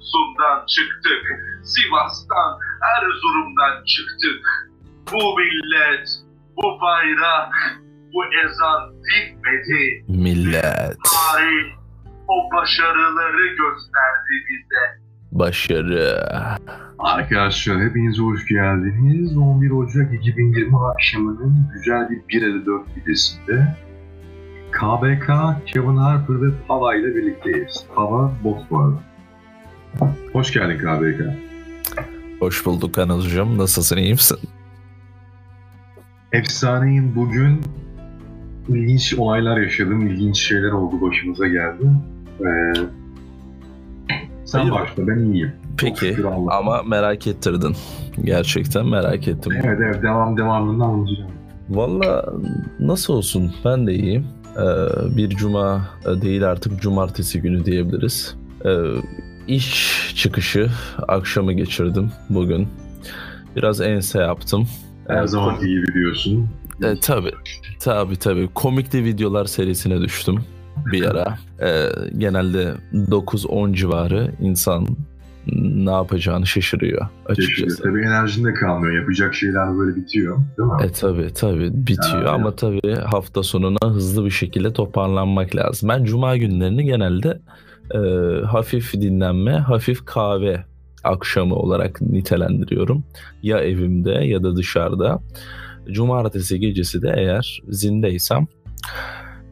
Samsun'dan çıktık. Sivas'tan, Erzurum'dan çıktık. Bu millet, bu bayrak, bu ezan bitmedi. Millet. Tarih o başarıları gösterdi bize. Başarı. Arkadaşlar hepiniz hoş geldiniz. 11 Ocak 2020 akşamının güzel bir 1.54 gecesinde KBK, Kevin Harper ve Pava ile birlikteyiz. Pava boss bu arada. Hoş geldin KBK. Hoş bulduk Anılcım. Nasılsın iyi misin? Efsaneyim bugün ilginç olaylar yaşadım, ilginç şeyler oldu başımıza geldi. Ee, sen Hayır. başla ben iyiyim. Peki ama merak ettirdin. Gerçekten merak ettim. Evet evet devam devamından anlatacağım. Valla nasıl olsun ben de iyiyim. Ee, bir cuma değil artık cumartesi günü diyebiliriz. Ee, iş çıkışı akşamı geçirdim bugün. Biraz ense yaptım. Her Ee, zamanki gibi diyorsun. E, tabii. Tabii tabii. Komikli videolar serisine düştüm bir ara. E, genelde 9-10 civarı insan ne yapacağını şaşırıyor açıkçası. Tabii enerjin de kalmıyor. Yapacak şeyler böyle bitiyor. Değil mi? E tabii tabii bitiyor Ya, ama tabii hafta sonuna hızlı bir şekilde toparlanmak lazım. Ben cuma günlerini genelde e, hafif dinlenme, hafif kahve akşamı olarak nitelendiriyorum. Ya evimde ya da dışarıda. Cumartesi gecesi de eğer zindeysem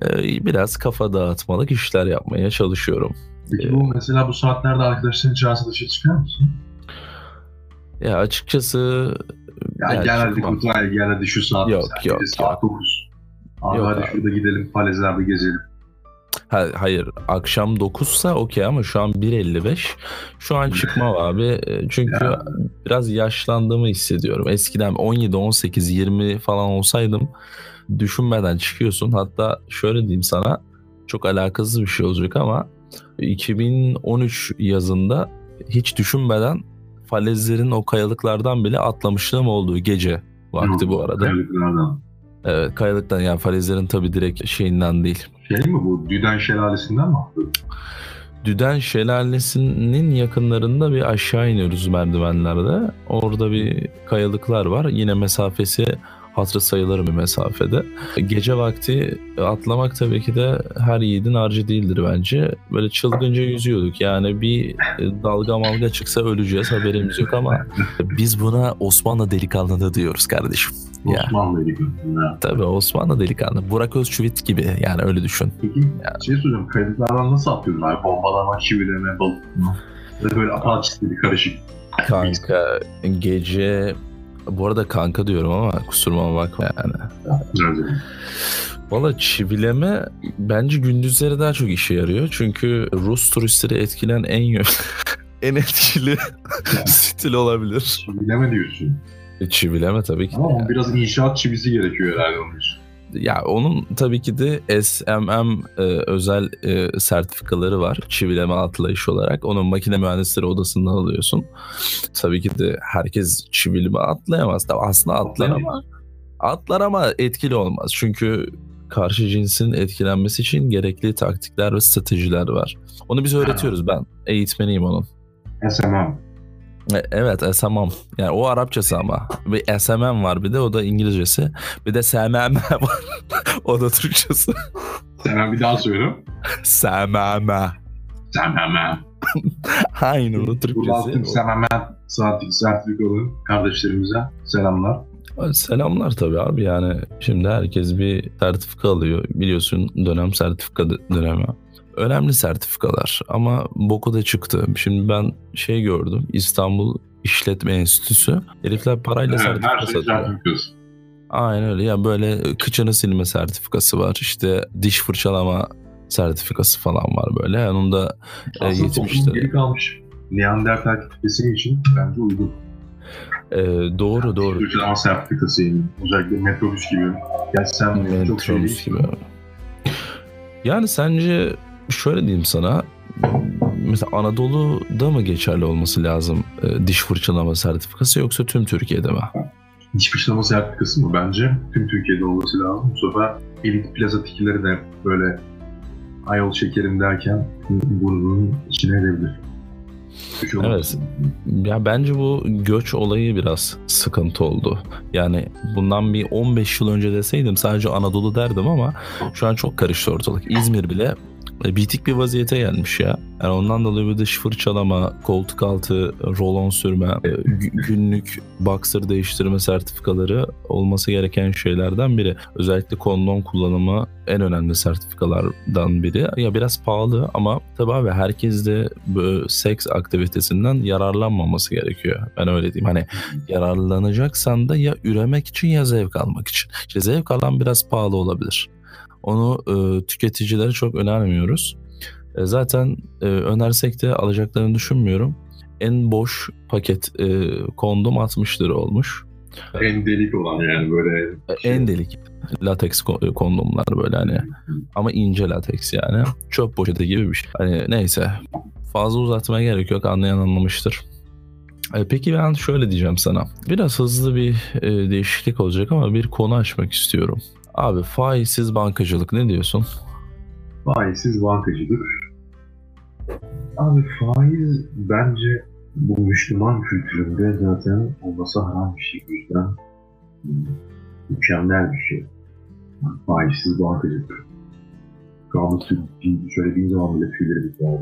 e, biraz kafa dağıtmalık işler yapmaya çalışıyorum. Peki bu mesela bu saatlerde arkadaşların çağırsa dışarı çıkar mısın? Ya açıkçası Ya Yani. Kutay gel hadi şu saat. Yok, yok, Saat 9. Abi Yok hadi abi. şurada gidelim falezlerde gezelim. Ha, hayır akşam 9'sa okey ama şu an 1.55 şu an çıkmam abi E, çünkü Ya. biraz yaşlandığımı hissediyorum eskiden 17 18 20 falan olsaydım düşünmeden çıkıyorsun hatta şöyle diyeyim sana çok alakasız bir şey olacak ama 2013 yazında hiç düşünmeden falezlerin o kayalıklardan bile atlamışlığım olduğu gece vakti bu arada. Kayalıklardan. Evet, kayalıktan yani falezlerin tabii direkt şeyinden değil. Şey mi bu? Düden şelalesinden mi? Düden Şelalesi'nin yakınlarında bir aşağı iniyoruz merdivenlerde. Orada bir kayalıklar var. Yine mesafesi hatırı sayılır bir mesafede. Gece vakti atlamak tabii ki de her yiğidin harcı değildir bence. Böyle çılgınca yüzüyorduk. Yani bir dalga malga çıksa öleceğiz haberimiz yok ama biz buna Osmanlı delikanlılığı diyoruz kardeşim. Ya. Osmanlı Ligi'nden. Tabii Osmanlı delikanlı. Burak Özçivit gibi yani öyle düşün. Peki şey soracağım. Kayalıklardan nasıl atlıyordun abi? Bombalama, çivileme, balık mı? Böyle gibi karışık. Kanka gece bu arada kanka diyorum ama kusuruma bakma yani. Valla çivileme bence gündüzleri daha çok işe yarıyor. Çünkü Rus turistleri etkilen en en etkili stil olabilir. Çivileme diyorsun. Çivileme tabii ki. Ama yani. biraz inşaat çivisi gerekiyor herhalde onun için. Ya onun tabii ki de SMM e, özel e, sertifikaları var çivileme atlayış olarak. Onun makine mühendisleri odasından alıyorsun. Tabii ki de herkes çivileme atlayamaz. Tabii aslında atlar ama atlar ama etkili olmaz. Çünkü karşı cinsin etkilenmesi için gerekli taktikler ve stratejiler var. Onu biz öğretiyoruz ben. Eğitmeniyim onun. SMM. E, Evet SMM. Yani o Arapçası ama. Bir SMM var bir de o da İngilizcesi. Bir de SMM var. o da Türkçesi. Sen bir daha söyle. SMM. SMM. Aynen o Türkçesi. SMM saatlik sertifikalı kardeşlerimize selamlar. Selamlar tabii abi yani şimdi herkes bir sertifika alıyor. Biliyorsun dönem sertifika dö- dönemi. Önemli sertifikalar ama boku da çıktı. Şimdi ben şey gördüm İstanbul İşletme Enstitüsü. Herifler parayla Evet, sertifika her şey satıyor. Aynen öyle. Yani böyle kıçını silme sertifikası var. İşte diş fırçalama sertifikası falan var böyle. Yani onu da e, Aslında toplum geri kalmış. Neandertal kitlesi için bence uygun. E, doğru doğru. Fırçalama sertifikası yani. Özellikle metrobüs gibi. Gerçi sen çok şey Metrobüs gibi. Yani sence şöyle diyeyim sana. Mesela Anadolu'da mı geçerli olması lazım e, diş fırçalama sertifikası yoksa tüm Türkiye'de mi? Diş fırçalama sertifikası mı? Bence tüm Türkiye'de olması lazım. Bu sefer elit plaza tikileri de böyle ayol şekerim derken burnunun içine edebilir. Olmaz. Ya bence bu göç olayı biraz sıkıntı oldu. Yani bundan bir 15 yıl önce deseydim sadece Anadolu derdim ama şu an çok karıştı ortalık. İzmir bile bitik bir vaziyete gelmiş ya. Yani ondan dolayı bir de fırçalama, koltuk altı, rolon sürme, e, gü- günlük boxer değiştirme sertifikaları olması gereken şeylerden biri. Özellikle kondom kullanımı en önemli sertifikalardan biri. Ya biraz pahalı ama tabii abi herkes de seks aktivitesinden yararlanmaması gerekiyor. Ben öyle diyeyim. Hani yararlanacaksan da ya üremek için ya zevk almak için. İşte zevk alan biraz pahalı olabilir. Onu e, tüketicilere çok önermiyoruz. E, zaten e, önersek de alacaklarını düşünmüyorum. En boş paket e, kondom 60 lira olmuş. En delik olan yani böyle. E, en delik lateks ko- kondomlar böyle hani ama ince lateks yani. Çöp poşeti gibi bir şey. Hani neyse fazla uzatmaya gerek yok anlayan anlamıştır. E, peki ben şöyle diyeceğim sana. Biraz hızlı bir e, değişiklik olacak ama bir konu açmak istiyorum. Abi faizsiz bankacılık ne diyorsun? Faizsiz bankacılık. Abi faiz bence bu Müslüman kültüründe zaten olması haram bir şey. O yüzden mükemmel bir şey. Faizsiz bankacılık. Kamusu söylediğin zaman bile tüyleri bitiyor.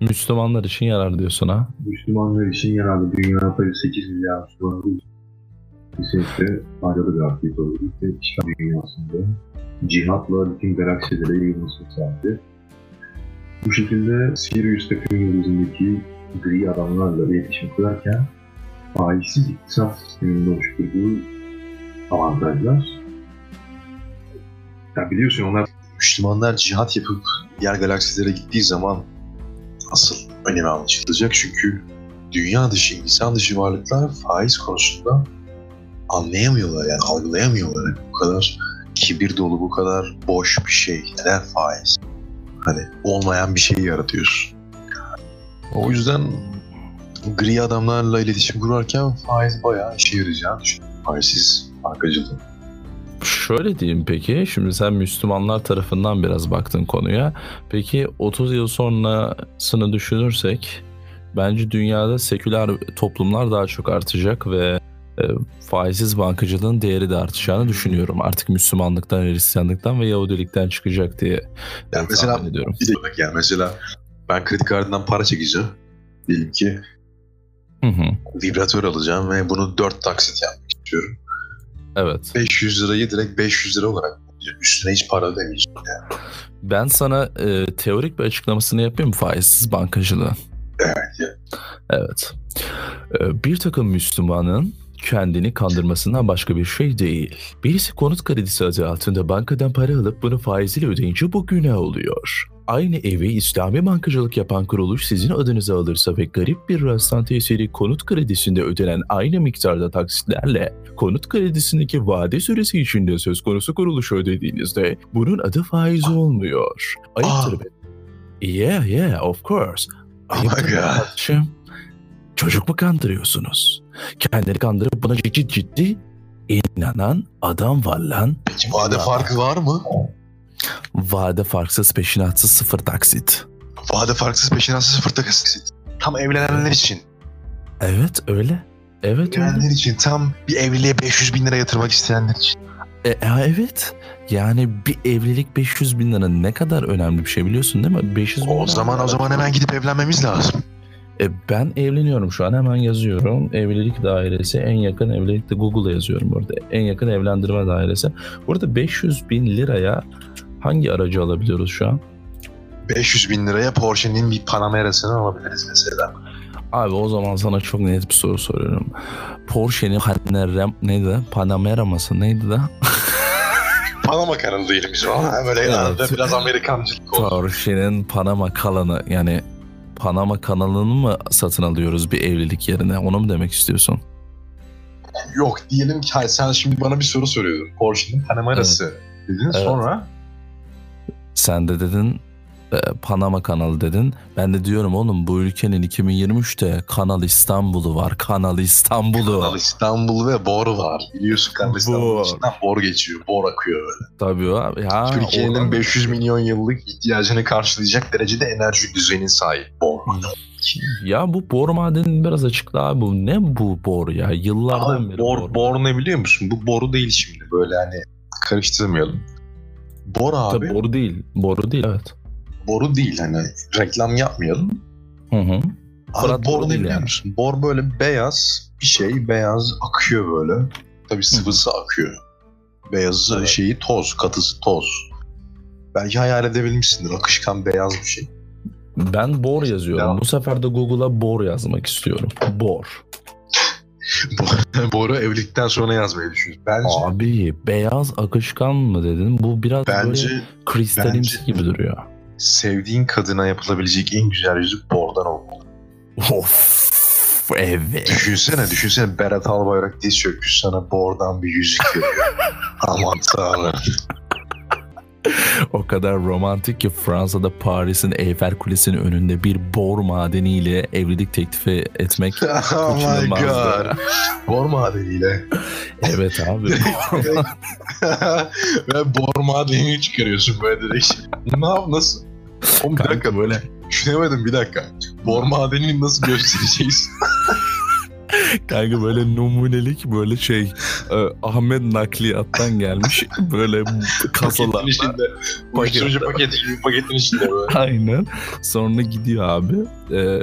Müslümanlar için yarar diyorsun ha? Müslümanlar için yararlı. Dünya tabii 8 milyar için kesinlikle faydalı bir aktivite olur. Ve İslam dünyasında cihatla bütün galaksilere yayılmasını sağladı. Bu şekilde Sirius takım yıldızındaki gri adamlarla iletişim kurarken faizsiz iktisat sisteminin oluşturduğu avantajlar ya biliyorsun onlar Müslümanlar cihat yapıp diğer galaksilere gittiği zaman asıl önemi anlaşılacak. Çünkü dünya dışı, insan dışı varlıklar faiz konusunda anlayamıyorlar yani algılayamıyorlar. Bu kadar kibir dolu, bu kadar boş bir şey. Neden faiz? Hani olmayan bir şeyi yaratıyorsun. O yüzden gri adamlarla iletişim kurarken faiz bayağı işe yarayacağını düşünüyorum. Faizsiz bankacılığı. Şöyle diyeyim peki, şimdi sen Müslümanlar tarafından biraz baktın konuya. Peki 30 yıl sonrasını düşünürsek bence dünyada seküler toplumlar daha çok artacak ve faizsiz bankacılığın değeri de artacağını düşünüyorum. Artık Müslümanlıktan, Hristiyanlıktan ve Yahudilikten çıkacak diye Yani mesela ediyorum. bir de bak yani mesela ben kredi kartından para çekeceğim. Diyelim ki Hı hı, vibratör alacağım ve bunu 4 taksit yapmak istiyorum. evet. 500 lirayı direkt 500 lira olarak. Üstüne hiç para ödemeyeceğim. Yani. Ben sana e, teorik bir açıklamasını yapayım faizsiz bankacılığın? Evet. Evet. Ee, Bir takım Müslümanın kendini kandırmasından başka bir şey değil. Birisi konut kredisi adı altında bankadan para alıp bunu faiziyle ödeyince bu günah oluyor. Aynı evi İslami bankacılık yapan kuruluş sizin adınıza alırsa ve garip bir rastlantı eseri konut kredisinde ödenen aynı miktarda taksitlerle konut kredisindeki vade süresi içinde söz konusu kuruluşu ödediğinizde bunun adı faiz olmuyor. Ayıptır Aa. be. Yeah yeah of course. Oh my Ayıptır God. kardeşim. Çocuk mu kandırıyorsunuz? Kendini kandırıp buna ciddi ciddi inanan adam var lan. Peki vade farkı var mı? Vade farksız peşinatsız sıfır taksit. Vade farksız peşinatsız sıfır taksit. Tam evlenenler için. Evet öyle. Evet öyle. Evlenenler için. Tam bir evliliğe 500 bin lira yatırmak isteyenler için. E, e, evet. Yani bir evlilik 500 bin lira ne kadar önemli bir şey biliyorsun değil mi? 500 bin O lira- zaman o zaman hemen gidip evlenmemiz lazım. E, ben evleniyorum şu an hemen yazıyorum. Evlilik dairesi en yakın evlilik de Google'a yazıyorum burada. En yakın evlendirme dairesi. Burada 500 bin liraya hangi aracı alabiliyoruz şu an? 500 bin liraya Porsche'nin bir Panamera'sını alabiliriz mesela. Abi o zaman sana çok net bir soru soruyorum. Porsche'nin Panamera neydi? Panamera mısı neydi de? Panama kanalı diyelim biz ona. Böyle Evet. biraz Amerikancılık oldu. Porsche'nin Panama kalanı yani Panama kanalını mı satın alıyoruz bir evlilik yerine? Onu mu demek istiyorsun? Yok diyelim ki sen şimdi bana bir soru soruyordun. Porsche'nin Panamera'sı dedin Evet. sonra Sen de dedin Panama kanalı dedin. Ben de diyorum oğlum bu ülkenin 2023'te Kanal İstanbul'u var. Kanal İstanbul'u. Kanal İstanbul ve bor var. Biliyorsun Kanal İstanbul'un Bor. içinden bor geçiyor. Bor akıyor böyle. Tabii abi. Ya, Türkiye'nin oradan- 500 milyon yıllık ihtiyacını karşılayacak derecede enerji düzenine sahip bor. Ya bu bor madenini biraz açıkla abi. Bu ne bu bor ya? Yıllardan Abi, beri bor, bor ne biliyor musun? Bu boru değil şimdi. Böyle hani karıştırmayalım. Bor abi. Tabii boru değil. Boru değil evet. Boru değil hani reklam yapmayalım. Hı hı. Abi Fırat bor boru ne değil biliyor yani. Bor böyle beyaz bir şey. Beyaz akıyor böyle. Tabii sıvısı akıyor. Beyazı Evet. şeyi toz, katısı toz. Belki hayal edebilmişsindir. Akışkan beyaz bir şey. Ben bor yazıyorum. Ya. Bu sefer de Google'a bor yazmak istiyorum. Bor. Boru evlilikten sonra yazmayı düşünüyorum. Bence Abi beyaz akışkan mı dedin? Bu biraz bence böyle kristalimsi bence- gibi duruyor. Sevdiğin kadına yapılabilecek en güzel yüzük bordan olmalı. Of evet. Düşünsene, düşünsene Berat Albayrak diz çökmüş sana bordan bir yüzük veriyor. Aman tanrım. O kadar romantik ki Fransa'da Paris'in Eyfel Kulesi'nin önünde bir bor madeniyle evlilik teklifi etmek oh my god. Bor madeniyle. Evet abi. Ve bor madenini çıkarıyorsun böyle direkt. Ne yap nasıl? Oğlum bir dakika böyle. Düşünemedim bir dakika. Bor madenini nasıl göstereceğiz? Kanka böyle numunelik böyle şey e, Ahmet nakliyattan gelmiş böyle kasalar. içinde. Uyuşturucu paketi gibi paketin içinde böyle. Aynen. Sonra gidiyor abi. Ee,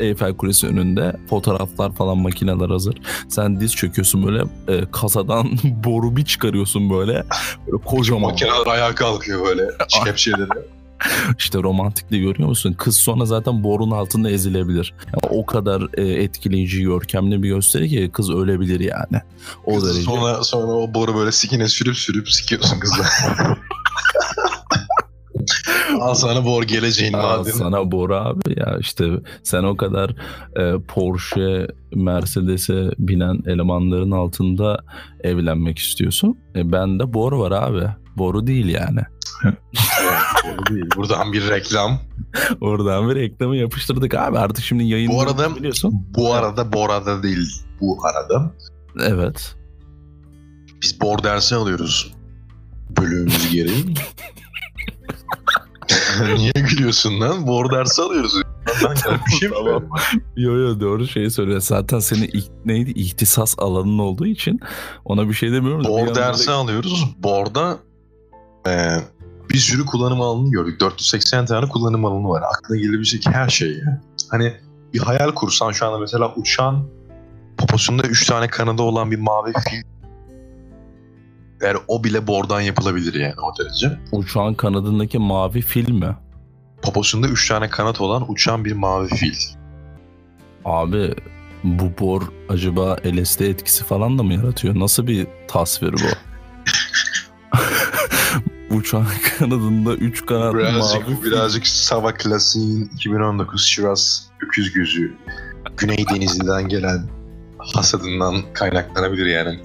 Eyfel Kulesi önünde fotoğraflar falan makineler hazır. Sen diz çöküyorsun böyle e, kasadan boru bir çıkarıyorsun böyle. Böyle kocaman. Makineler ayağa kalkıyor böyle. Kepçeleri. İşte romantikliği görüyor musun? Kız sonra zaten borun altında ezilebilir. Yani o kadar e, etkileyici, görkemli bir gösteri ki kız ölebilir yani. O Kızı derece. Sonra, sonra o boru böyle sikine sürüp sürüp sikiyorsun kızla. Al sana bor geleceğin Aa, madeni. sana Bora abi ya işte sen o kadar e, Porsche, Mercedes'e binen elemanların altında evlenmek istiyorsun. E, ben de Bor var abi. Boru değil yani. Değil. Buradan bir reklam. Oradan bir reklamı yapıştırdık abi artık şimdi yayın Bu arada- biliyorsun. Bu arada Bora'da değil. Bu arada. Evet. Biz bor dersi alıyoruz. Bölümümüz gereği. Niye gülüyorsun lan? Bor dersi alıyoruz. Ben bir şey Tamam. Yo yo doğru şeyi söylüyor. Zaten senin ilk, neydi ihtisas alanın olduğu için ona bir şey demiyorum. Bor dersi alıyoruz. Bor'da e, bir sürü kullanım alanını gördük. 480 tane kullanım alanı var. Aklına gelebilecek her şey. ya. Hani bir hayal kursan şu anda mesela uçan poposunda 3 tane kanadı olan bir mavi fil yani o bile bordan yapılabilir yani o derece. Uçağın kanadındaki mavi fil mi? Poposunda 3 tane kanat olan uçan bir mavi fil. Abi bu bor acaba LSD etkisi falan da mı yaratıyor? Nasıl bir tasvir bu? Uçağın kanadında 3 kanatlı Birazcık, mavi birazcık Sava Klasiğin 2019 Şivas öküz gözü Güney Denizli'den gelen hasadından kaynaklanabilir yani.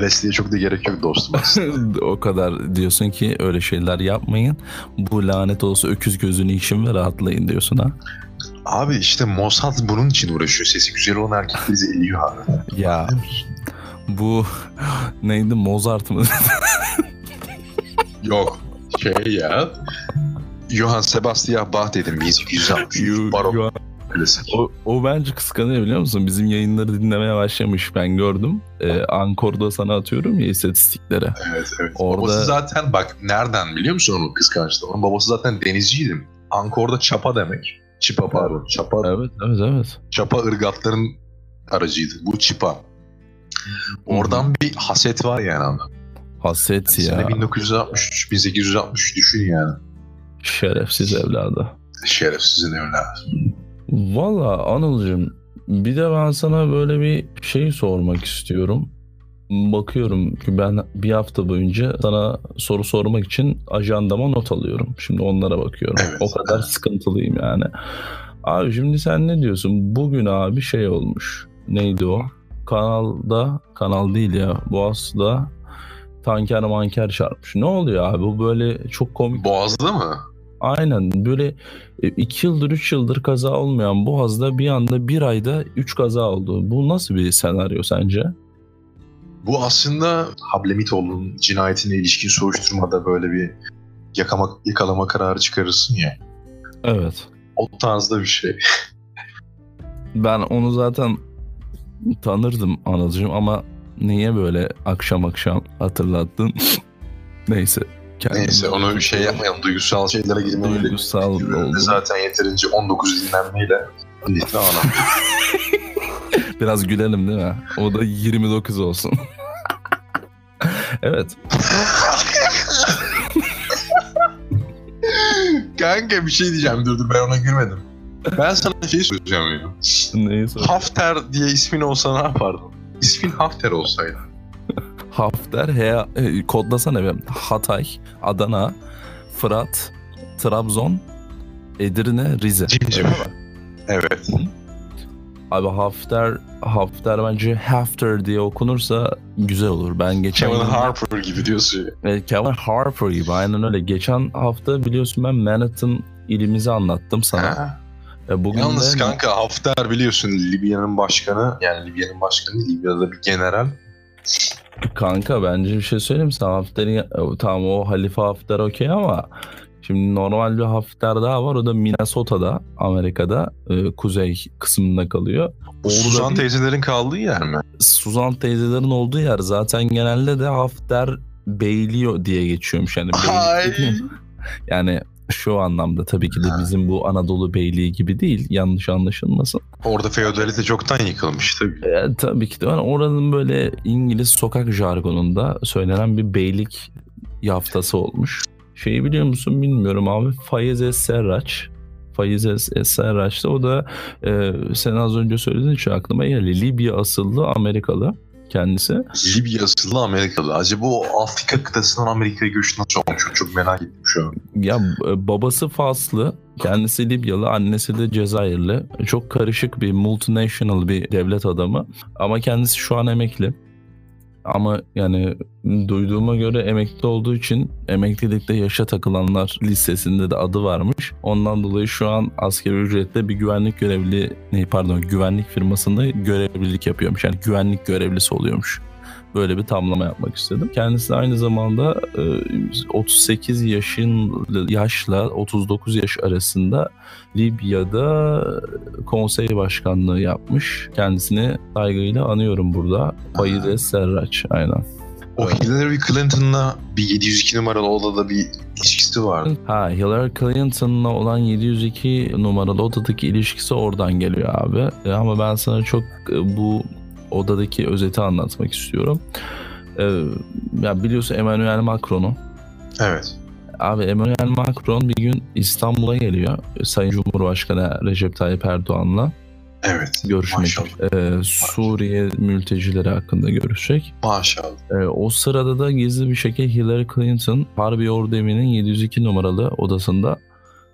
LSD'ye çok da gerek yok dostum aslında. o kadar diyorsun ki öyle şeyler yapmayın. Bu lanet olsa öküz gözünü için ve rahatlayın diyorsun ha. Abi işte Mossad bunun için uğraşıyor. Sesi güzel olan erkekleri bizi eliyor abi. Ya bu neydi Mozart mı? Yok. Şey ya. Johann Sebastian Bach dedim 1860. Yo- Barok yo- klasik. O, o bence kıskanıyor biliyor musun? Bizim yayınları dinlemeye başlamış ben gördüm. Ee, Ankor'da sana atıyorum ya istatistikleri. Evet evet. Orada- Babası zaten bak nereden biliyor musun onun kıskançlığı? Onun babası zaten denizciydi. Ankor'da çapa demek. Çipa pardon. Çapa, Evet evet evet. çapa ırgatların aracıydı. Bu çipa. Oradan bir haset var yani abi. Haset Sene ya. 1963, 1863 düşün yani. Şerefsiz evladı. Şerefsizin evladı. Valla Anıl'cığım bir de ben sana böyle bir şey sormak istiyorum. Bakıyorum ki ben bir hafta boyunca sana soru sormak için ajandama not alıyorum. Şimdi onlara bakıyorum. Evet. O kadar sıkıntılıyım yani. Abi şimdi sen ne diyorsun? Bugün abi şey olmuş. Neydi o? Kanalda, kanal değil ya. Boğaz'da tanker manker çarpmış. Ne oluyor abi? Bu böyle çok komik. Boğaz'da mı? Aynen böyle e, iki yıldır üç yıldır kaza olmayan Boğaz'da bir anda bir ayda üç kaza oldu. Bu nasıl bir senaryo sence? Bu aslında Hablemitoğlu'nun cinayetine ilişkin soruşturmada böyle bir yakama, yakalama kararı çıkarırsın ya. Evet. O tarzda bir şey. Ben onu zaten tanırdım Anılcığım ama niye böyle akşam akşam hatırlattın? Neyse. kendimi- Neyse onu şey yapmayalım. Duygusal şeylere girmeyelim. Duygusal oldu. Zaten yeterince 19 dinlenmeyle ne anlam. Biraz gülelim değil mi? O da 29 olsun. evet. Kanka bir şey diyeceğim. Dur dur ben ona gülmedim. Ben sana şey soracağım ya. Neyi sor? Hafter diye ismin olsa ne yapardın? İsmin Hafter olsaydı. Hafter, Hea, e, kodlasana benim. Hatay, Adana, Fırat, Trabzon, Edirne, Rize. Cimcim. Evet. Abi Hafter, Hafter bence Hafter diye okunursa güzel olur. Ben geçen Kevin Harper gibi diyorsun ya. E, Kevin Harper gibi aynen öyle. Geçen hafta biliyorsun ben Manhattan ilimizi anlattım sana. Ha. E, bugün Yalnız de kanka Hafter biliyorsun Libya'nın başkanı yani Libya'nın başkanı Libya'da bir general. kanka bence bir şey söyleyeyim sana Hafter'in tamam o Halife Hafter okey ama şimdi normal bir Hafter daha var o da Minnesota'da Amerika'da e, kuzey kısmında kalıyor. Orada Suzan bir- teyzelerin kaldığı yer mi? Suzan teyzelerin olduğu yer zaten genelde de Hafter Beyliği diye geçiyormuş yani. dediğim- yani şu anlamda tabii ki de Ha. bizim bu Anadolu Beyliği gibi değil yanlış anlaşılmasın. Orada feodalite çoktan yıkılmış tabii. E, tabii ki de yani oranın böyle İngiliz sokak jargonunda söylenen bir beylik yaftası olmuş. Şeyi biliyor musun bilmiyorum abi. Faiz Serraç. Faiz Serraç da o da e, sen az önce söylediğin için aklıma geldi. Libya asıllı Amerikalı kendisi. Libya asıllı Amerikalı. Acaba o Afrika kıtasından Amerika'ya göç nasıl olmuş? Çok, çok merak ettim şu an. Ya e, babası Faslı, kendisi Libyalı, annesi de Cezayirli. Çok karışık bir multinational bir devlet adamı. Ama kendisi şu an emekli. Ama yani duyduğuma göre emekli olduğu için emeklilikte yaşa takılanlar listesinde de adı varmış. Ondan dolayı şu an asgari ücretle bir güvenlik görevli, ne pardon güvenlik firmasında görevlilik yapıyormuş. Yani güvenlik görevlisi oluyormuş. Böyle bir tamlama yapmak istedim. Kendisi aynı zamanda e, 38 yaşın yaşla 39 yaş arasında Libya'da konsey başkanlığı yapmış. Kendisini saygıyla anıyorum burada. Faize Serraç aynen. O Hillary Clinton'la bir 702 numaralı odada bir ilişkisi vardı. Ha Hillary Clinton'la olan 702 numaralı odadaki ilişkisi oradan geliyor abi. E, Ama ben sana çok e, bu odadaki özeti anlatmak istiyorum. E, ya biliyorsun Emmanuel Macron'u. Evet. Abi Emmanuel Macron bir gün İstanbul'a geliyor. Sayın Cumhurbaşkanı Recep Tayyip Erdoğan'la Evet. görüşmek. Maşallah. e, Suriye mültecileri hakkında görüşecek. Maşallah. E, o sırada da gizli bir şekilde Hillary Clinton Harbi Ordu Evi'nin 702 numaralı odasında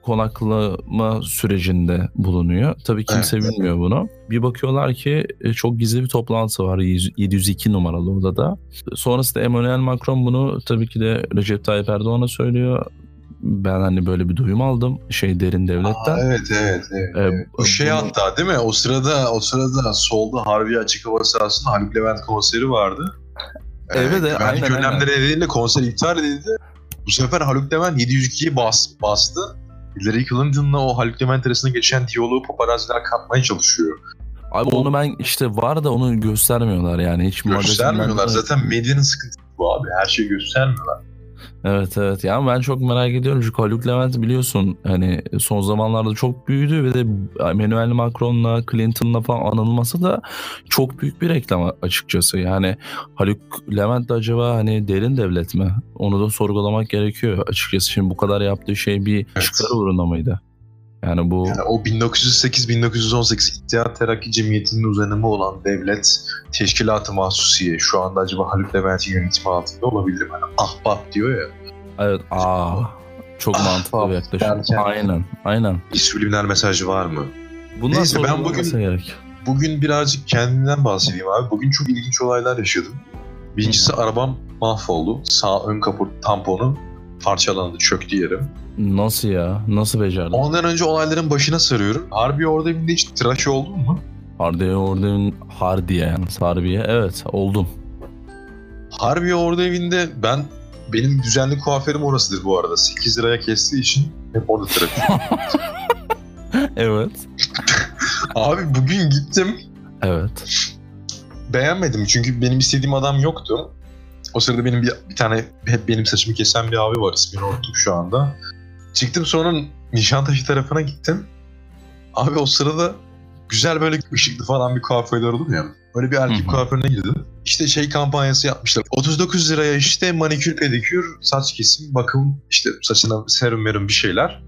konaklama sürecinde bulunuyor. Tabii kimse Evet. bilmiyor bunu. Bir bakıyorlar ki e, çok gizli bir toplantı var 100 702 numaralı odada. Sonrasında Emmanuel Macron bunu tabii ki de Recep Tayyip Erdoğan'a söylüyor. Ben hani böyle bir duyum aldım şey derin devletten. Aa, evet evet evet. E, evet. Bu şey bunu- hatta değil mi? O sırada o sırada solda Harbi Açık Hava sahasında Haluk Levent konseri vardı. Ee, Evet, evet, güvenlik aynen, önlemleri nedeniyle konser iptal edildi. Bu sefer Haluk Levent 702'yi bas, bastı. Hillary Clinton'la o Haluk Levent arasında geçen diyaloğu paparazziler kapmaya çalışıyor. Abi onu ben işte var da onu göstermiyorlar yani hiç Göstermiyorlar. Zaten medyanın sıkıntısı bu abi. Her şeyi göstermiyorlar. Evet evet yani ben çok merak ediyorum çünkü Haluk Levent biliyorsun hani son zamanlarda çok büyüdü ve de Emmanuel Macron'la Clinton'la falan anılması da çok büyük bir reklam açıkçası. Yani Haluk Levent de acaba hani derin devlet mi? Onu da sorgulamak gerekiyor açıkçası. Şimdi bu kadar yaptığı şey bir Evet. çıkar uğruna mıydı? Yani bu Yani o 1908-1918 İttihat Terakki Cemiyeti'nin uzanımı olan devlet teşkilatı mahsusiye şu anda acaba Haluk Levent'in yönetimi altında olabilir mi? Yani ahbap diyor ya. evet aa çok Ah, mantıklı bir yaklaşım. derken- Aynen aynen. Bir subliminal mesajı var mı? Bundan Neyse, ben bugün- gerek. Bugün birazcık kendimden bahsedeyim abi. Bugün çok ilginç olaylar yaşadım. Birincisi arabam mahvoldu. Sağ ön kaput tamponu parçalandı, çöktü yere. Nasıl ya? Nasıl becerdin? Ondan önce olayların başına sarıyorum. Harbi orada evinde hiç tıraş oldun mu? Hardiye orada Hardiye yani Harbiye. Evet oldum. Harbi orada evinde ben benim düzenli kuaförüm orasıdır bu arada. 8 liraya kestiği için hep orada tıraş. evet. Abi bugün gittim. Evet. Beğenmedim çünkü benim istediğim adam yoktu. O sırada benim bir, bir tane hep benim saçımı kesen bir abi var. ismini unuttum şu anda. Çıktım sonra Nişantaşı tarafına gittim. Abi o sırada güzel böyle ışıklı falan bir kuaförler olur ya. Öyle bir erkek kuaförüne girdim. İşte şey kampanyası yapmışlar. 39 liraya işte manikür pedikür, saç kesim, bakım, işte saçına serum merum bir şeyler.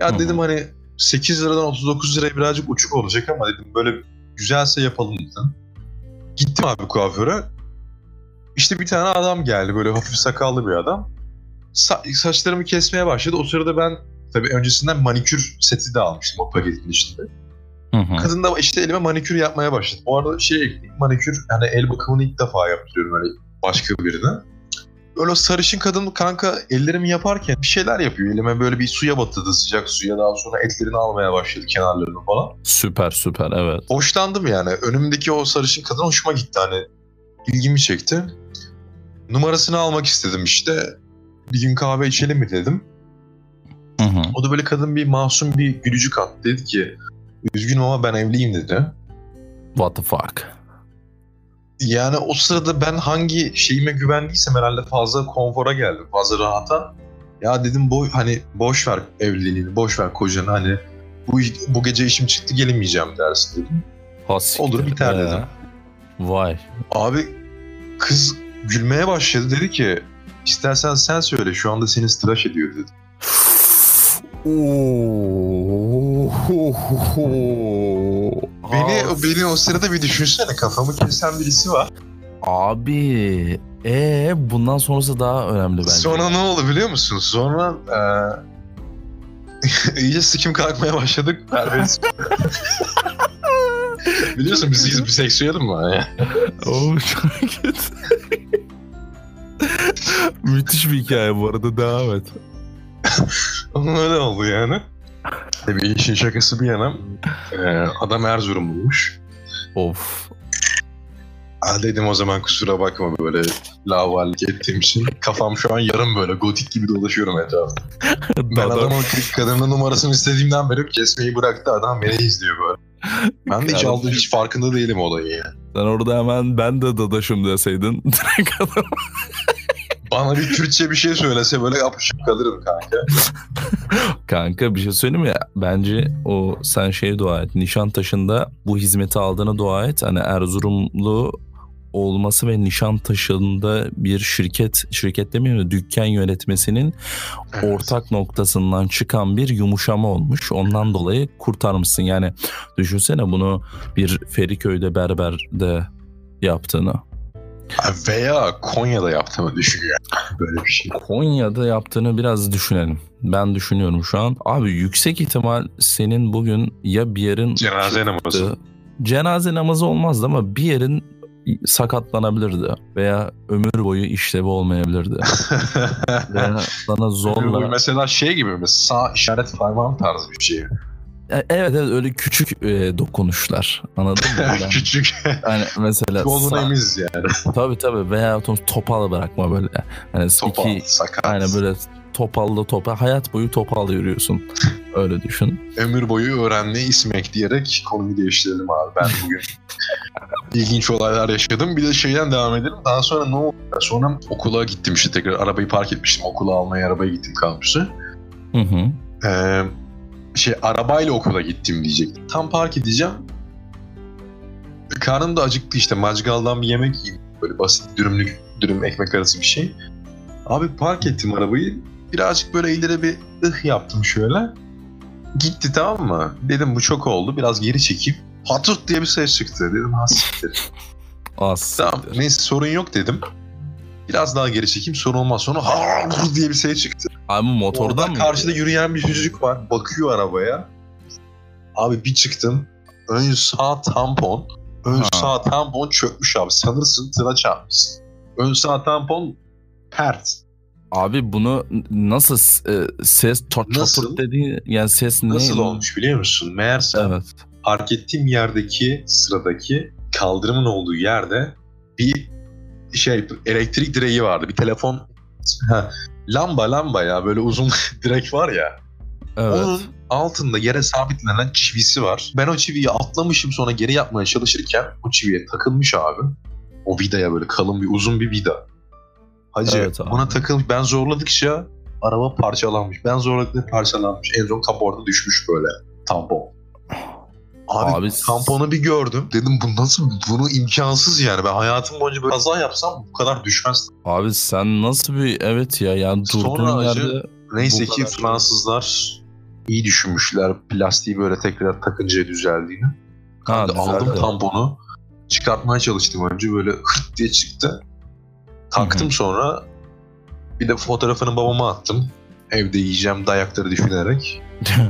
Ya Hı hı. dedim hani 8 liradan 39 liraya birazcık uçuk olacak ama dedim böyle güzelse yapalım dedim. Gittim abi kuaföre. İşte bir tane adam geldi böyle hafif sakallı bir adam. Sa- saçlarımı kesmeye başladı. O sırada ben tabii öncesinden manikür seti de almıştım o paketin içinde. Hı hı. Kadın da işte elime manikür yapmaya başladı. Bu arada şey manikür yani el bakımını ilk defa yaptırıyorum öyle başka birine. Öyle sarışın kadın kanka ellerimi yaparken bir şeyler yapıyor. Elime böyle bir suya batırdı sıcak suya. Daha sonra etlerini almaya başladı kenarlarını falan. Süper süper evet. Hoşlandım yani. Önümdeki o sarışın kadın hoşuma gitti hani. ilgimi çekti. Numarasını almak istedim işte. Bir gün kahve içelim mi dedim. Hı hı. O da böyle kadın bir masum bir gülücük attı. Dedi ki üzgünüm ama ben evliyim dedi. What the fuck? Yani o sırada ben hangi şeyime güvendiysem herhalde fazla konfora geldim. Fazla rahata. Ya dedim boy hani boş ver evliliğini, boş ver kocanı hani bu bu gece işim çıktı gelemeyeceğim dersin dedim. Has Olur, biter Ee, dedim. Vay. Abi kız gülmeye başladı dedi ki istersen sen söyle şu anda seni tıraş ediyor dedi. Beni, beni o sırada bir düşünsene kafamı kesen birisi var. Abi e bundan sonrası daha önemli bence. Sonra ne oldu biliyor musun? Sonra eee iyice sikim kalkmaya başladık. Perveriz. Biliyorsun biz bir seksüelim mi? Yani? Oo çok kötü. Müthiş bir hikaye bu arada devam et. Öyle oldu yani. Tabii işin şakası bir yana. eee, adam Erzurumluymuş. Of. Ha dedim o zaman kusura bakma böyle lavallik ettiğim için. Kafam şu an yarım böyle gotik gibi dolaşıyorum etrafta. Ben adamın kadının numarasını istediğimden beri kesmeyi bıraktı adam beni izliyor böyle. Ben de hiç aldığı hiç farkında değilim olayı yani. Sen orada hemen ben de dadaşım deseydin direkt adam. Bana bir Türkçe bir şey söylese böyle yapışıp kalırım kanka. Kanka bir şey söyleyeyim mi? Bence o sen şeye dua et. Nişantaşı'nda bu hizmeti aldığına dua et. Hani Erzurumlu olması ve Nişantaşı'nda bir şirket, şirket demeyeyim de dükkan yönetmesinin ortak noktasından çıkan bir yumuşama olmuş. Ondan dolayı kurtarmışsın. Yani düşünsene bunu bir Feriköy'de berberde yaptığını. Veya Konya'da yaptığımı düşünüyor. Böyle bir şey. Konya'da yaptığını biraz düşünelim. Ben düşünüyorum şu an. Abi yüksek ihtimal senin bugün ya bir yerin Cenaze namazı. çıktı, Cenaze namazı olmazdı ama bir yerin sakatlanabilirdi veya ömür boyu işlevi olmayabilirdi. veya sana zorla mesela şey gibi mi? Sağ işaret parmağım tarzı bir şey. E, Evet evet öyle küçük e, dokunuşlar. Anladın mı? Yani, Küçük. hani mesela Kolunu sağ- emiz yani. tabii tabii veya topal bırakma böyle. Hani Topal, iki sakat. aynen böyle topallı topal hayat boyu topal yürüyorsun. Öyle düşün. Ömür boyu öğrenmeyi isim ekleyerek konuyu değiştirelim abi. Ben bugün ilginç olaylar yaşadım. Bir de şeyden devam edelim. Daha sonra ne oldu? Sonra okula gittim işte tekrar arabayı park etmiştim. Okula almaya arabaya gittim kampüse. Hı hı. Ee, şey arabayla okula gittim diyecektim. Tam park edeceğim. Karnım da acıktı işte. Macgaldan bir yemek yiyeyim. Böyle basit dürümlük, dürüm ekmek arası bir şey. Abi park ettim arabayı. Birazcık böyle ileri bir ıh yaptım şöyle. Gitti tamam mı? Dedim bu çok oldu. Biraz geri çekeyim. Patut diye bir ses çıktı. Dedim ha siktir. Az. Tamam siktir. neyse sorun yok dedim. Biraz daha geri çekeyim sorun olmaz. Sonra ha diye bir ses çıktı. Abi motordan Oradan mı? karşıda yürüyen bir çocuk var. Bakıyor arabaya. Abi bir çıktım. Ön sağ tampon. Ön Ha. sağ tampon çökmüş abi. Sanırsın tıra çarpmışsın. Ön sağ tampon pert. Abi bunu nasıl e, ses çat Nasıl? çatır dediğin yani ses ne? Nasıl olmuş biliyor musun? Meğerse Evet. park ettiğim yerdeki sıradaki kaldırımın olduğu yerde bir şey elektrik direği vardı. Bir telefon ha, lamba lamba ya böyle uzun direk var ya. Evet. Onun altında yere sabitlenen çivisi var. Ben o çiviyi atlamışım sonra geri yapmaya çalışırken o çiviye takılmış abi. O vidaya böyle kalın bir uzun bir vida. Hacı Evet abi. ona takılmış. Ben zorladıkça araba parçalanmış. Ben zorladıkça parçalanmış. En son kaporta düşmüş böyle. Tampon. Abi, Abi tamponu bir gördüm. Dedim bu nasıl? Bunu imkansız yani. Ben hayatım boyunca böyle kaza yapsam bu kadar düşmez. Abi sen nasıl bir evet ya yani Sonra durduğun acı- yerde Neyse Bu ki kadar. Fransızlar iyi düşünmüşler plastiği böyle tekrar takınca düzeldiğini. ha, Kanka aldım tamponu. Çıkartmaya çalıştım önce böyle hırt diye çıktı. Taktım Hı hı. sonra bir de fotoğrafını babama attım. Evde yiyeceğim dayakları düşünerek.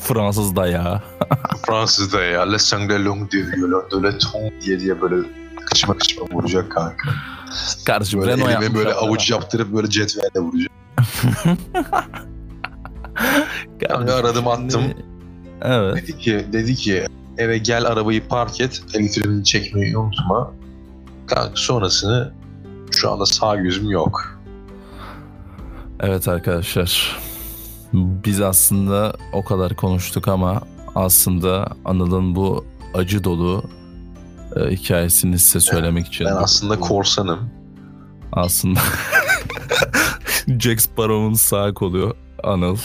Fransız da ya. Fransız'da ya Le Sangle Long diyor. Le, le ton diye diye böyle kıçma kıçma vuracak kanka. Kardeşim Böyle Renault elime böyle avuç yaptırıp böyle cetvelle vuracak. Kardeşim aradım, attım. Evet. Dedi ki, dedi ki eve gel arabayı park et. El frenini çekmeyi unutma. Kanka sonrasını şu anda sağ gözüm yok. Evet arkadaşlar. Biz aslında o kadar konuştuk ama aslında Anıl'ın bu acı dolu e, hikayesini size söylemek için. Ben aslında korsanım. aslında Jack Sparrow'un sağ kolu Anıl.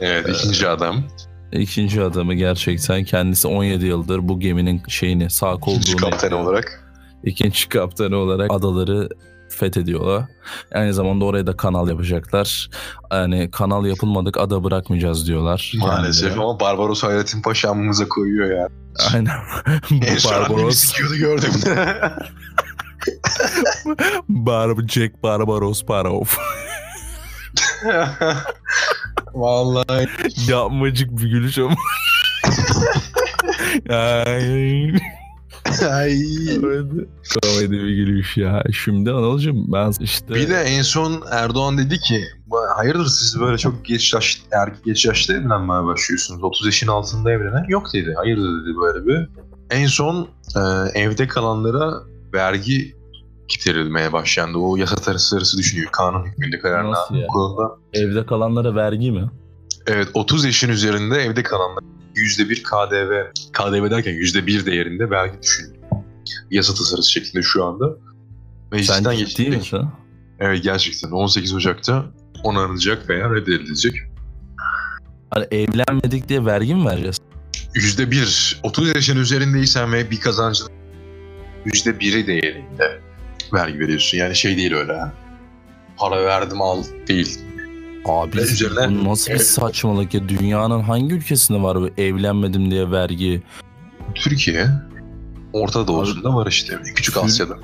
Evet ikinci adam. İkinci adamı gerçekten kendisi 17 yıldır bu geminin şeyini sağ İkinci kolduğunu kaptan olarak. ikinci kaptanı olarak adaları fethediyorlar. Aynı zamanda oraya da kanal yapacaklar. Yani kanal yapılmadık ada bırakmayacağız diyorlar. Maalesef Yani, ama Barbaros Hayrettin Paşa'mıza koyuyor ya. aynen. Bu En son Barbaros, sikiyordu gördüm. Bar Jack Barbaros Parov. Vallahi. Yapmacık bir gülüş ama. Ay. Ay. Komedi. Bir gülüş ya. Şimdi Anıl'cım ben işte... Bir de en son Erdoğan dedi ki hayırdır siz böyle çok geç, yaş, er, geç yaşta evlenmeye başlıyorsunuz. 30 yaşın altında evlenen yok dedi. Hayırdır dedi böyle bir. En son e, evde kalanlara vergi getirilmeye başlandı. O yasa tasarısı düşünüyor. Kanun hükmünde kararına Nasıl ya? bu konuda. Evde kalanlara vergi mi? Evet 30 yaşın üzerinde evde kalanlar %1 KDV, KDV derken %1 değerinde vergi düşünülüyor. Yasa tasarısı şeklinde şu anda. Meclisten geçti. misin? Evet gerçekten 18 Ocak'ta onanacak veya reddedilecek. Hani evlenmedik diye vergi mi vereceğiz? %1, 30 yaşın üzerindeysen ve bir kazancın %1'i değerinde vergi veriyorsun. Yani şey değil öyle. ha. Para verdim al değil. Abi Ve üzerine- bu nasıl bir saçmalık ya? Dünyanın hangi ülkesinde var bu evlenmedim diye vergi? Türkiye, Orta Doğu'sunda var işte. Küçük Tür- Asya'da.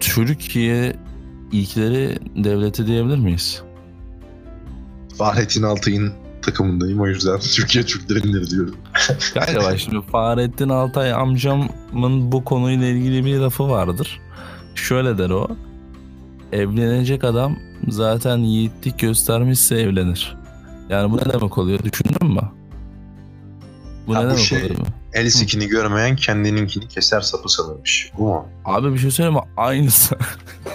Türkiye ilkleri devleti diyebilir miyiz? Fahrettin Altay'ın takımındayım o yüzden Türkiye Türklerindir diyorum. Kanka bak şimdi Fahrettin Altay amcamın bu konuyla ilgili bir lafı vardır. Şöyle der o. Evlenecek adam zaten yiğitlik göstermişse evlenir. Yani bu ne demek oluyor düşündün mü? Bu Ha, ne bu demek şey- oluyor? El sikini görmeyen kendininkini keser sapı sanırmış. Bu mu? Abi bir şey söyleyeyim mi? Aynısı.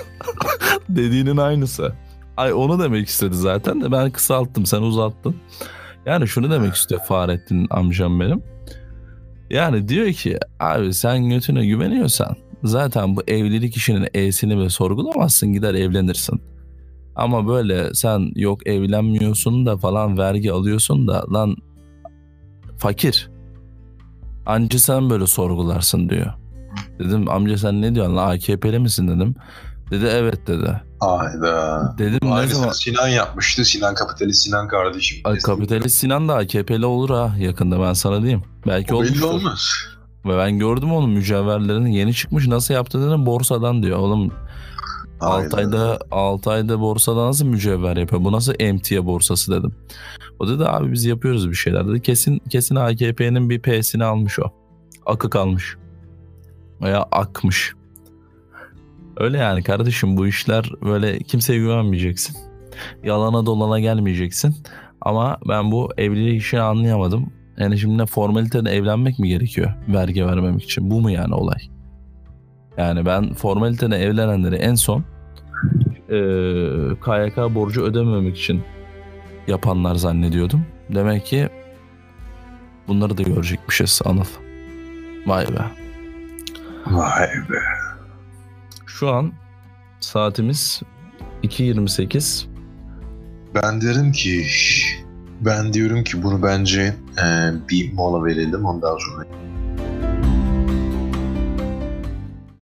Dediğinin aynısı. Ay onu demek istedi zaten de ben kısalttım sen uzattın. Yani şunu demek istiyor Fahrettin amcam benim. Yani diyor ki abi sen götüne güveniyorsan zaten bu evlilik işinin E'sini ve sorgulamazsın gider evlenirsin. Ama böyle sen yok evlenmiyorsun da falan vergi alıyorsun da lan fakir. Anca sen böyle sorgularsın diyor. Dedim amca sen ne diyorsun lan AKP'li misin dedim. Dedi evet dedi. Hayda. Dedim ne Aynısını zaman? Sinan yapmıştı. Sinan Kapitalist Sinan kardeşim. Ay, Kapitalist Sinan da AKP'li olur ha yakında ben sana diyeyim. Belki O belli olmaz. Ve ben gördüm onun mücevherlerini yeni çıkmış nasıl yaptı dedim borsadan diyor. Oğlum Hayda. Altay'da, Altay'da borsada nasıl mücevher yapıyor? Bu nasıl emtia borsası dedim. O dedi abi biz yapıyoruz bir şeyler dedi. Kesin kesin AKP'nin bir P'sini almış o. Akı kalmış. Veya akmış. Öyle yani kardeşim bu işler böyle kimseye güvenmeyeceksin. Yalana dolana gelmeyeceksin. Ama ben bu evlilik işini anlayamadım. Yani şimdi ne formalitede evlenmek mi gerekiyor vergi vermemek için? Bu mu yani olay? Yani ben formalitede evlenenleri en son eee KYK borcu ödememek için yapanlar zannediyordum. Demek ki bunları da görecekmişiz Anıl. Vay be. Vay be. Şu an saatimiz 2.28. Ben derim ki ben diyorum ki bunu bence e, bir mola verelim ondan sonra